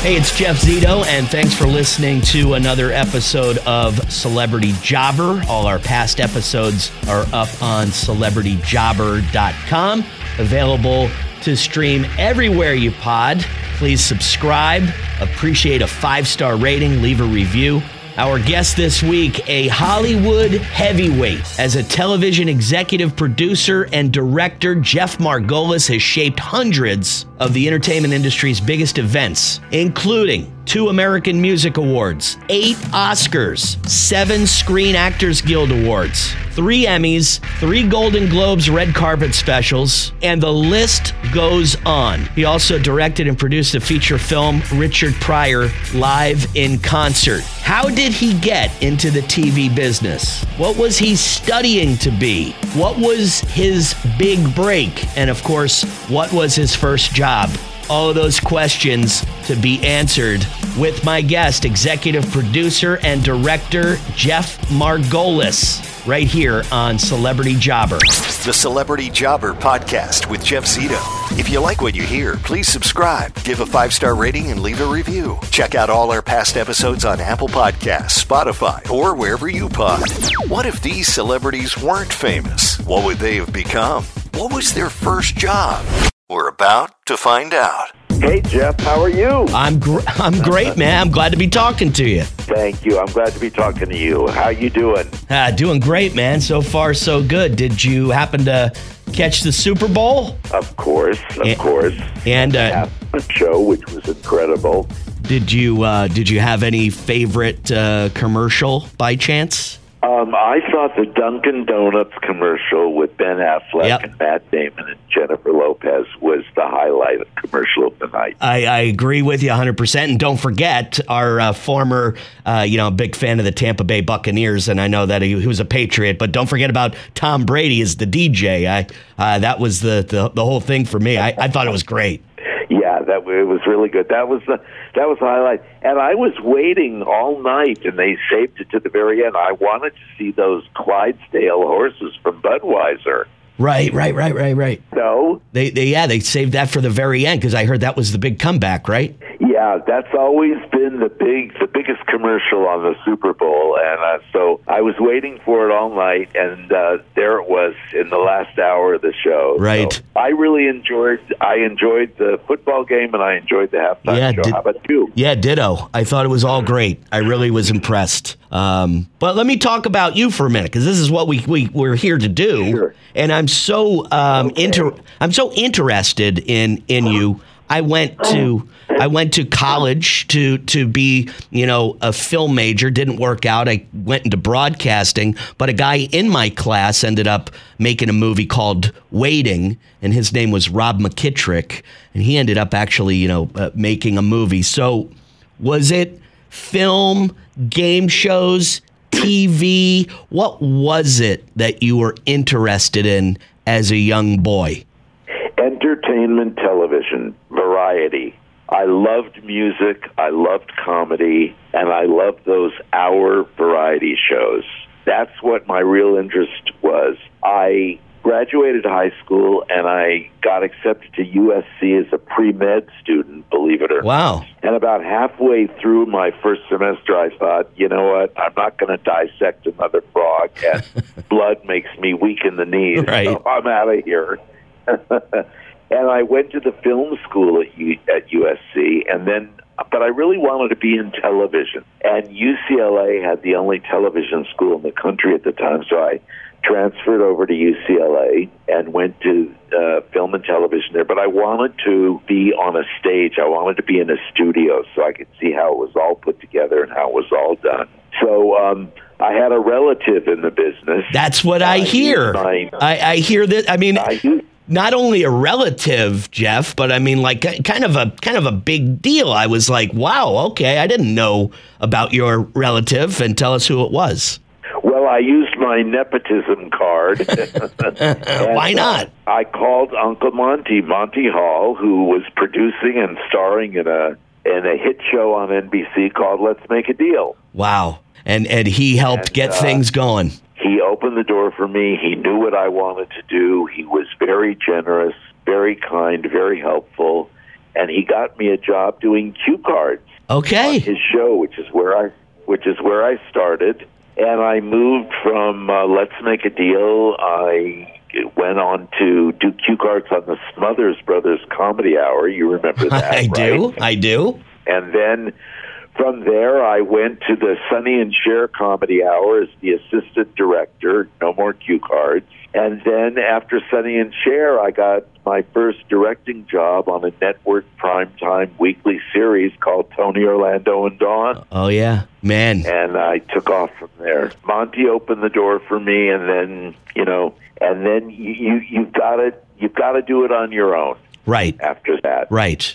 Hey, it's Jeff Zito, and thanks for listening to another episode of Celebrity Jobber. All our past episodes are up on celebrityjobber.com, available to stream everywhere you pod. Please subscribe, appreciate a five star rating, leave a review. Our guest this week, a Hollywood heavyweight. As a television executive producer and director, Jeff Margolis has shaped hundreds of the entertainment industry's biggest events, including two American Music Awards, eight Oscars, seven Screen Actors Guild Awards, three Emmys, three Golden Globes red carpet specials, and the list goes on. He also directed and produced the feature film Richard Pryor Live in Concert. How did he get into the TV business? What was he studying to be? What was his big break? And of course, what was his first job? All those questions to be answered with my guest, executive producer and director Jeff Margolis, right here on Celebrity Jobber. The Celebrity Jobber Podcast with Jeff Zito. If you like what you hear, please subscribe, give a five star rating, and leave a review. Check out all our past episodes on Apple Podcasts, Spotify, or wherever you pod. What if these celebrities weren't famous? What would they have become? What was their first job? We're about to find out. Hey Jeff, how are you? I'm gr- I'm great, man. I'm glad to be talking to you. Thank you. I'm glad to be talking to you. How you doing? Ah, doing great, man. So far, so good. Did you happen to catch the Super Bowl? Of course, of And- course. And uh, the show, which was incredible. did you uh, did you have any favorite uh, commercial by chance? Um, I thought the Dunkin' Donuts commercial with Ben Affleck Yep. and Matt Damon and Jennifer Lopez was the highlight of commercial of the night. I, I agree with you 100%. And don't forget, our uh, former, uh, you know, big fan of the Tampa Bay Buccaneers, and I know that he, he was a Patriot, but don't forget about Tom Brady as the DJ. I uh, That was the, the, the whole thing for me. I, I thought it was great. Yeah, that it was really good. That was the that was the highlight. And I was waiting all night, and they saved it to the very end. I wanted to see those Clydesdale horses from Budweiser. Right, right, right, right, right. No, They, they yeah, they saved that for the very end because I heard that was the big comeback, right? Yeah, that's always been the big, the biggest commercial on the Super Bowl, and uh, so I was waiting for it all night, and uh, there it was in the last hour of the show. Right. So I really enjoyed. I enjoyed the football game, and I enjoyed the halftime Yeah, show. did- How about you? Yeah, ditto. I thought it was all great. I really was impressed. Um, but let me talk about you for a minute because this is what we, we we're here to do. Sure. And I'm so um, Okay. inter I'm so interested in in you. I went to I went to college to to be you know a film major. Didn't work out. I went into broadcasting, but a guy in my class ended up making a movie called Waiting, and his name was Rob McKittrick, and he ended up actually you know uh, making a movie. So was it film, game shows, TV? What was it that you were interested in as a young boy? Entertainment television, variety. I loved music, I loved comedy, and I loved those hour variety shows. That's what my real interest was. I graduated high school and I got accepted to USC as a pre med student, believe it or not. Wow. And about halfway through my first semester, I thought, you know what? I'm not going to dissect another frog, and blood makes me weak in the knees. Right. So I'm out of here. and I went to the film school at, U- at USC, and then, but I really wanted to be in television. And UCLA had the only television school in the country at the time, so I transferred over to UCLA and went to uh, film and television there. But I wanted to be on a stage. I wanted to be in a studio so I could see how it was all put together and how it was all done. So um, I had a relative in the business. That's what I Uh, hear. I- I, I hear that. I mean, I not only a relative, Jeff, but I mean like kind of a kind of a big deal. I was like, wow, okay, I didn't know about your relative, and tell us who it was. Well, I used my nepotism card. Why not? uh, I called Uncle Monty, Monty Hall, who was producing and starring in a in a hit show on NBC called Let's Make a Deal. Wow, and and he helped And, get uh, things going. He opened the door for me. He knew what I wanted to do. He was very generous, very kind, very helpful, and he got me a job doing cue cards. Okay, his show, which is where I which is where I started. And I moved from uh, Let's Make a Deal. I went on to do cue cards on the Smothers Brothers Comedy Hour. You remember that? I do. I do. And then from there, I went to the Sonny and Cher Comedy Hour as the assistant director. No more cue cards. And then after Sonny and Cher, I got my first directing job on a network primetime weekly series called Tony Orlando and Dawn. Oh yeah, man. And I took off from there. Monty opened the door for me, and then you know, and then you you you've got to you've got to do it on your own Right, after that. right.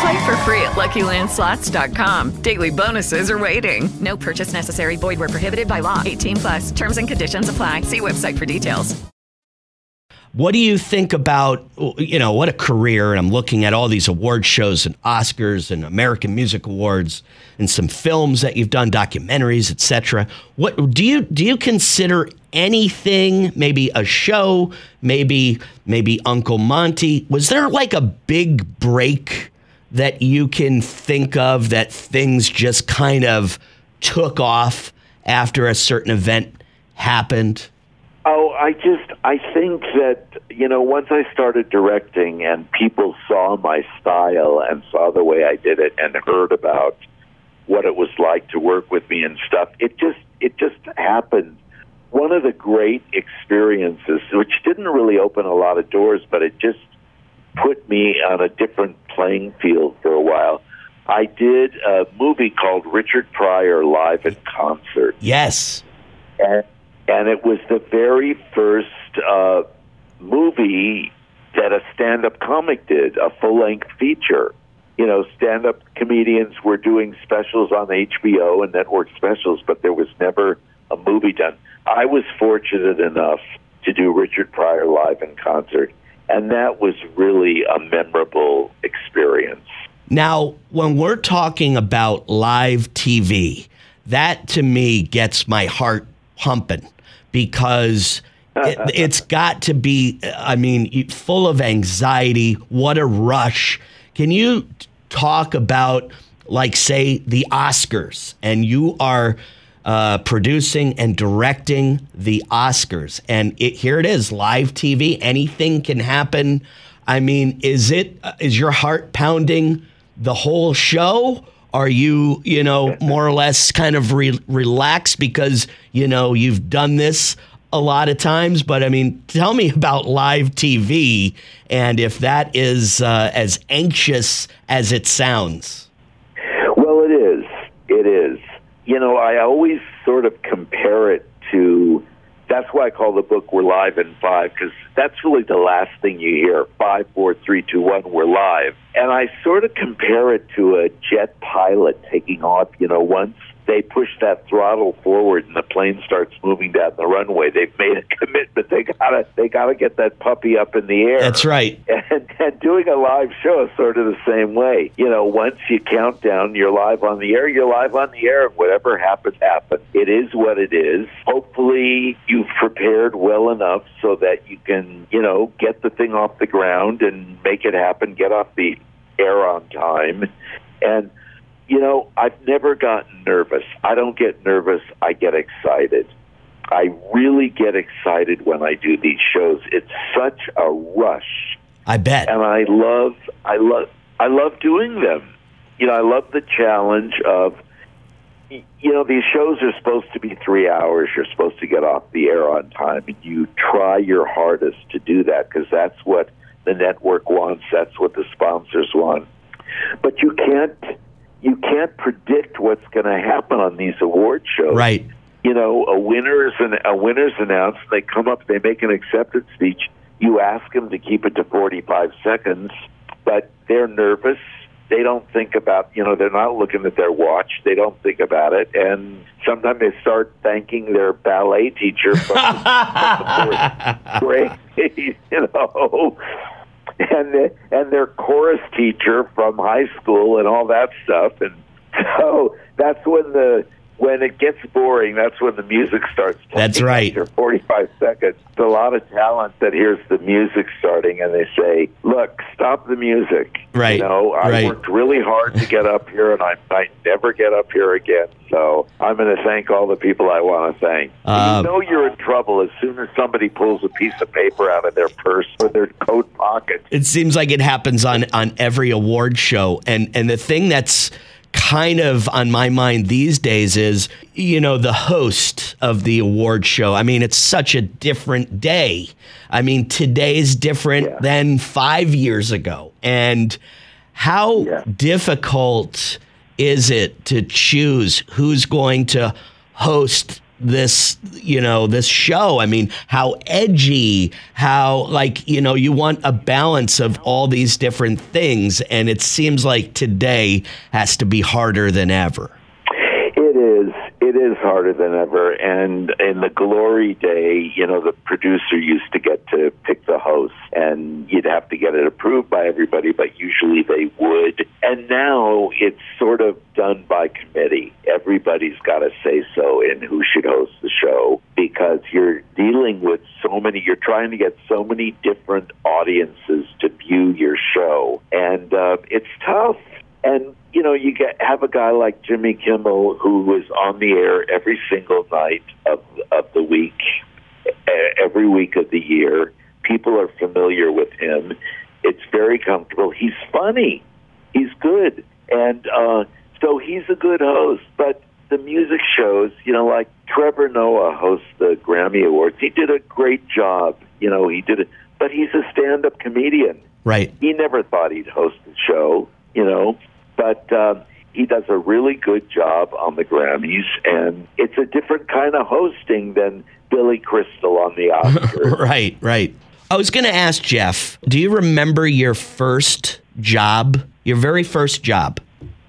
Play for free at LuckyLandSlots.com. Daily bonuses are waiting. No purchase necessary. Void were prohibited by law. 18 plus. Terms and conditions apply. See website for details. What do you think about you know what a career? And I'm looking at all these award shows and Oscars and American Music Awards and some films that you've done, documentaries, etc. What do you do? You consider anything? Maybe a show? Maybe maybe Uncle Monty? Was there like a big break that you can think of that things just kind of took off after a certain event happened? Oh, I just I think that you know once I started directing and people saw my style and saw the way I did it and heard about what it was like to work with me and stuff, it just it just happened. One of the great experiences, which didn't really open a lot of doors, but it just put me on a different playing field for a while. I did a movie called Richard Pryor Live in Concert Yes. and, and it was the very first uh, movie that a stand-up comic did, a full-length feature. You know, stand-up comedians were doing specials on HBO and network specials, but there was never a movie done. I was fortunate enough to do Richard Pryor live in concert, and that was really a memorable experience. Now, when we're talking about live TV, that to me gets my heart pumping because it, it's got to be, I mean, full of anxiety. What a rush. Can you talk about, like, say, the Oscars, and you are uh, producing and directing the Oscars, and it, here it is, live TV. Anything can happen. I mean, is it uh, is your heart pounding the whole show? Are you, you know, more or less kind of re- relaxed because you know you've done this a lot of times? But I mean, tell me about live TV and if that is uh, as anxious as it sounds. Well, it is. It is. You know, I always sort of compare it to. That's why I call the book "We're Live in Five because that's really the last thing you hear. Five, four, three, two, one. We're live, and I sort of compare it to a jet pilot taking off. You know, once they push that throttle forward and the plane starts moving down the runway, they've made a commitment. They gotta, they gotta get that puppy up in the air. That's right. And, and doing a live show is sort of the same way. You know, once you count down, you're live on the air, you're live on the air, and whatever happens, happens. It is what it is. Hopefully, you've prepared well enough so that you can, you know, get the thing off the ground and make it happen, get off the air on time. And, you know, I've never gotten nervous. I don't get nervous, I get excited. I really get excited when I do these shows. It's such a rush I bet. and I love I love I love doing them. You know, I love the challenge of you know, these shows are supposed to be three hours. You're supposed to get off the air on time, and you try your hardest to do that because that's what the network wants. That's what the sponsors want. But you can't you can't predict what's going to happen on these award shows. Right. You know, a winner's an, a winner's announced. They come up, they make an acceptance speech. You ask them to keep it to 45 seconds, but they're nervous. They don't think about, you know, they're not looking at their watch. They don't think about it. And sometimes they start thanking their ballet teacher from the fourth grade, you know, and, the, and their chorus teacher from high school and all that stuff. And so that's when the when it gets boring, that's when the music starts. Playing That's right. After 45 seconds, It's a lot of talent that hears the music starting and they say, "Look, stop the music." Right, You know, I right. worked really hard to get up here, and I might never get up here again. So I'm going to thank all the people I want to thank. Um, you know, you're in trouble as soon as somebody pulls a piece of paper out of their purse or their coat pocket. It seems like it happens on on every award show, and and the thing that's kind of on my mind these days is you know the host of the award show i mean it's such a different day i mean today's different Yeah. than 5 years ago and how Yeah. difficult is it to choose who's going to host this you know this show i mean how edgy how like you know you want a balance of all these different things and it seems like today has to be harder than ever. It is harder than ever. And in the glory day, you know, the producer used to get to pick the host, and you'd have to get it approved by everybody, but usually they would. And now it's sort of done by committee. Everybody's got to say so in who should host the show because you're dealing with so many, you're trying to get so many different audiences to view your show. And uh, it's tough. And you know, you get have a guy like Jimmy Kimmel who was on the air every single night of of the week, every week of the year. People are familiar with him. It's very comfortable. He's funny. He's good, and uh, so he's a good host. But the music shows, you know, like Trevor Noah hosts the Grammy Awards. He did a great job. You know, he did it, but he's a stand-up comedian right he never thought he'd host the show, you know, but um, he does a really good job on the Grammys, and it's a different kind of hosting than Billy Crystal on the Oscars. right right. I was going to ask jeff do you remember your first job your very first job?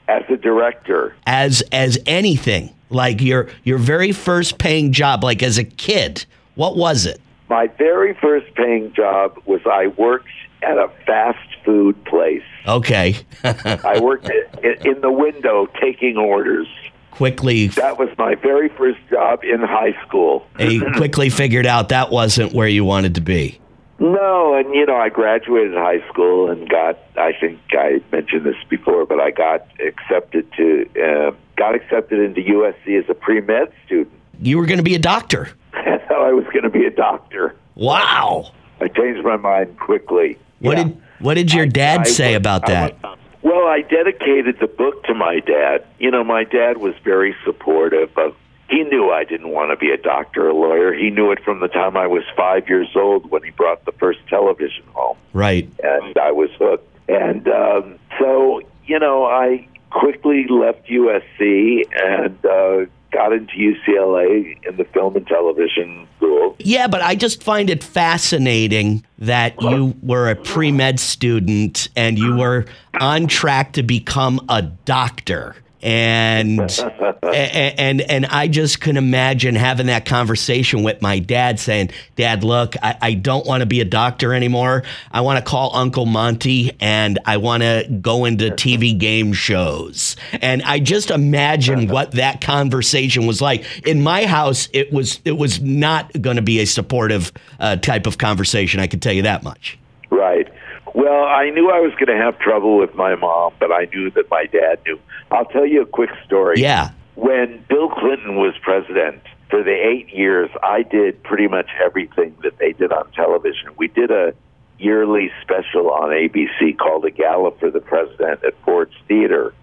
As a director, as as anything like your your very first paying job like as a kid what was it? My very first paying job was I worked at a fast food place. okay I worked in, the window taking orders. quickly That was my very first job in high school. he quickly figured out that wasn't where you wanted to be No, and you know, I graduated high school and got. I think I mentioned this before, but I got accepted to uh, got accepted into USC as a pre med student. you were going to be a doctor I thought I was going to be a doctor. wow I changed my mind quickly. What Yeah. did what did your dad I say went- about that went- well, I dedicated the book to my dad. You know, my dad was very supportive of. He knew I didn't want to be a doctor or a lawyer. He knew it from the time I was five years old when he brought the first television home. right and I was hooked. And um, so, you know, I quickly left USC and uh, got into UCLA in the film and television school. Yeah, but I just find it fascinating that you were a pre med student and you were on track to become a doctor. And, and and and I just can imagine having that conversation with my dad, saying, "Dad, look, I, I don't want to be a doctor anymore. I want to call Uncle Monty, and I want to go into TV game shows." And I just imagine what that conversation was like. In my house, it was it was not going to be a supportive uh, type of conversation. I can tell you that much. Right. Well, I knew I was going to have trouble with my mom, but I knew that my dad knew. I'll tell you a quick story. Yeah. When Bill Clinton was president, for the eight years, I did pretty much everything that they did on television. We did a yearly special on ABC called A Gala for the President at Ford's Theater.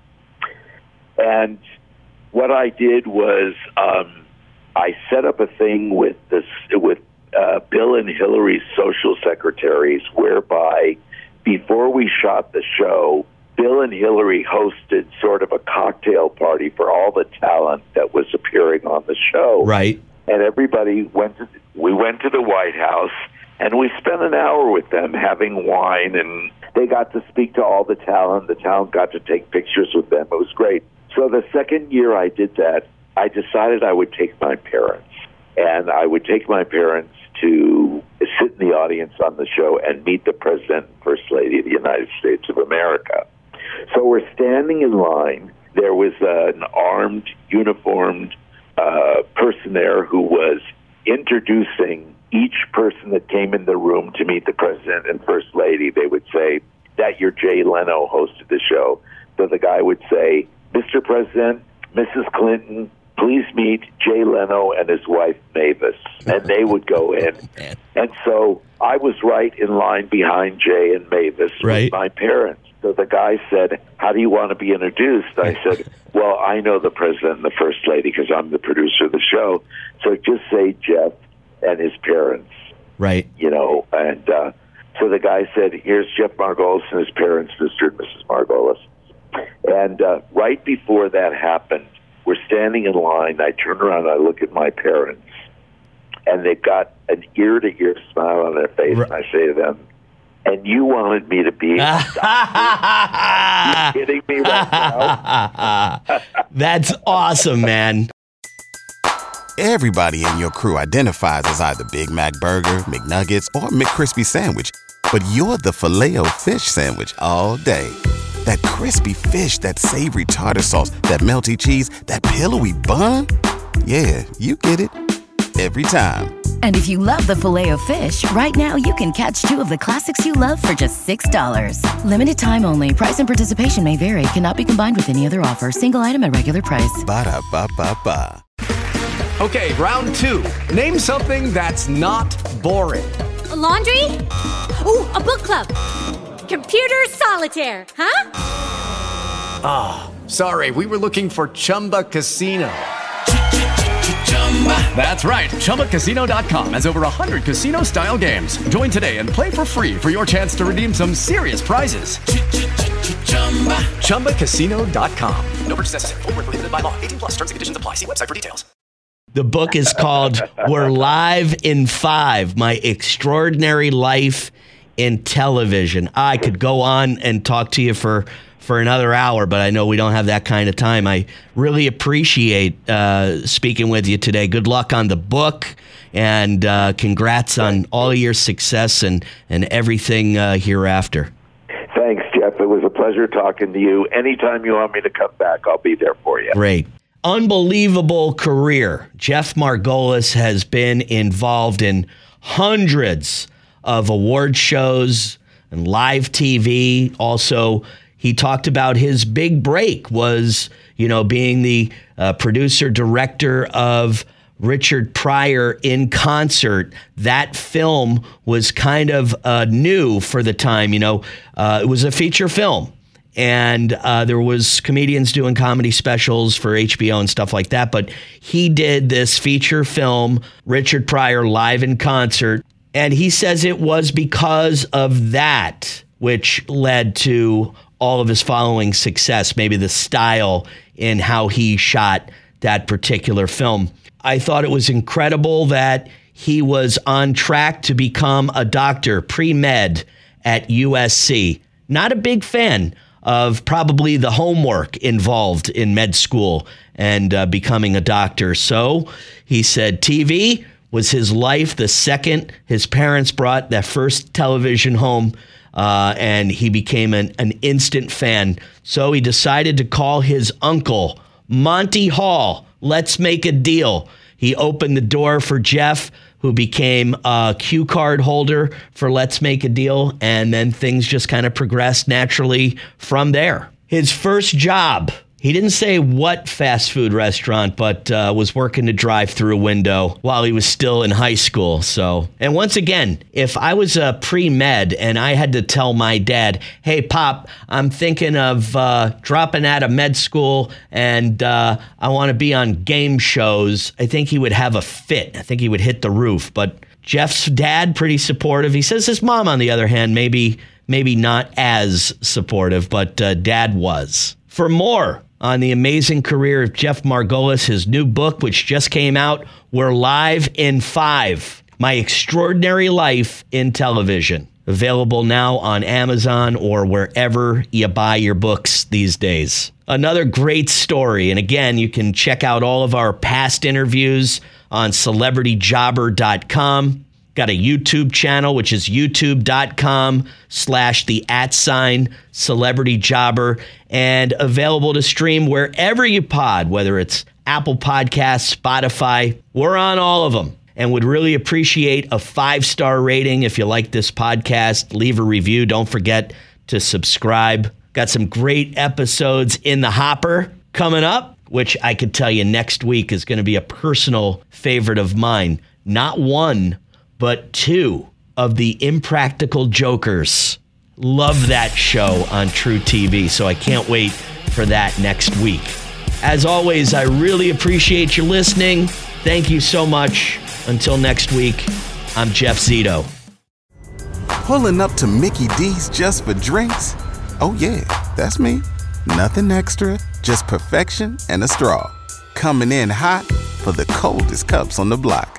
And what I did was um, I set up a thing with this with uh, Bill and Hillary's social secretaries, whereby before we shot the show, Bill and Hillary hosted sort of a cocktail party for all the talent that was appearing on the show. Right. And everybody went to we went to the White House and we spent an hour with them having wine and they got to speak to all the talent. The talent got to take pictures with them. It was great. So the second year I did that, I decided I would take my parents and I would take my parents to sit in the audience on the show and meet the president and first lady of the United States of America. So we're standing in line. There was uh, an armed, uniformed uh, person there who was introducing each person that came in the room to meet the president and first lady. They would say, That your Jay Leno hosted the show. So the guy would say, Mr. President, Mrs. Clinton, please meet Jay Leno and his wife Mavis. And they would go in. And so I was right in line behind Jay and Mavis Right. with my parents. So the guy said, How do you want to be introduced? I said, Well, I know the president and the first lady because I'm the producer of the show. So just say Jeff and his parents, Right. you know. And uh, so the guy said, Here's Jeff Margolis and his parents, Mr. and Mrs. Margolis. And uh, right before that happened, we're standing in line. I turn around and I look at my parents, and they've got an ear to ear smile on their face. And I say to them, And you wanted me to be. You kidding me right now? That's awesome, man. Everybody in your crew identifies as either Big Mac Burger, McNuggets, or McCrispy Sandwich. But you're the Filet-O-Fish Sandwich all day. That crispy fish, that savory tartar sauce, that melty cheese, that pillowy bun. Yeah, you get it. Every time. And if you love the filet of fish, right now you can catch two of the classics you love for just $6. Limited time only. Price and participation may vary. Cannot be combined with any other offer. Single item at regular price. Ba-da-ba-ba-ba. Okay, round two. Name something that's not boring. A laundry? Ooh, a book club. Computer solitaire, huh? Ah, sorry, we were looking for Chumba Casino. That's right. ChumbaCasino.com has over 100 casino style games. Join today and play for free for your chance to redeem some serious prizes. ChumbaCasino.com. No purchase necessary. Void where prohibited by law. 18 plus terms and conditions apply. See website for details. The book is called We're Live in Five My Extraordinary Life in Television. I could go on and talk to you for, for another hour, but I know we don't have that kind of time. I really appreciate uh, speaking with you today. Good luck on the book and uh, congrats on all your success and, and everything uh, hereafter. Thanks, Jeff. It was a pleasure talking to you. Anytime you want me to come back, I'll be there for you. Great. Unbelievable career. Jeff Margolis has been involved in hundreds of award shows and live TV. Also, he talked about his big break was, you know, being the uh, producer director of Richard Pryor in concert. That film was kind of uh, new for the time. You know, uh, it was a feature film and uh, there was comedians doing comedy specials for HBO and stuff like that. But he did this feature film, Richard Pryor live in concert, and he says it was because of that which led to all of his following success. Maybe the style in how he shot that particular film. I thought it was incredible that he was on track to become a doctor pre med at USC. Not a big fan of probably the homework involved in med school and uh, becoming a doctor. So he said TV was his life the second his parents brought that first television home. Uh, and he became an, an instant fan. So he decided to call his uncle, Monty Hall. Let's make a deal. He opened the door for Jeff, who became a cue card holder for Let's Make a Deal. And then things just kind of progressed naturally from there. His first job He didn't say what fast food restaurant, but uh, was working to drive through window while he was still in high school. So, and once again, if I was a pre med and I had to tell my dad, "Hey, pop, I'm thinking of uh, dropping out of med school and uh, I want to be on game shows," I think he would have a fit. I think he would hit the roof. But Jeff's dad, pretty supportive. He says his mom, on the other hand, maybe maybe not as supportive, but uh, dad was. For more on the amazing career of Jeff Margolis, his new book, which just came out, We're Live in Five My Extraordinary Life in Television. Available now on Amazon or wherever you buy your books these days. Another great story. And again, you can check out all of our past interviews on celebrityjobber.com. Got a YouTube channel, which is youtube.com slash the at sign celebrity jobber and available to stream wherever you pod, whether it's Apple Podcasts, Spotify. We're on all of them and would really appreciate a five star rating if you like this podcast. Leave a review. Don't forget to subscribe. Got some great episodes in the hopper coming up, which I could tell you next week is going to be a personal favorite of mine. Not one, but two of the Impractical Jokers. Love that show on truTV, so I can't wait for that next week. As always, I really appreciate you listening. Thank you so much. Until next week, I'm Jeff Zito. Pulling up to Mickey D's just for drinks? Oh, yeah, that's me. Nothing extra, just perfection and a straw. Coming in hot for the coldest cups on the block.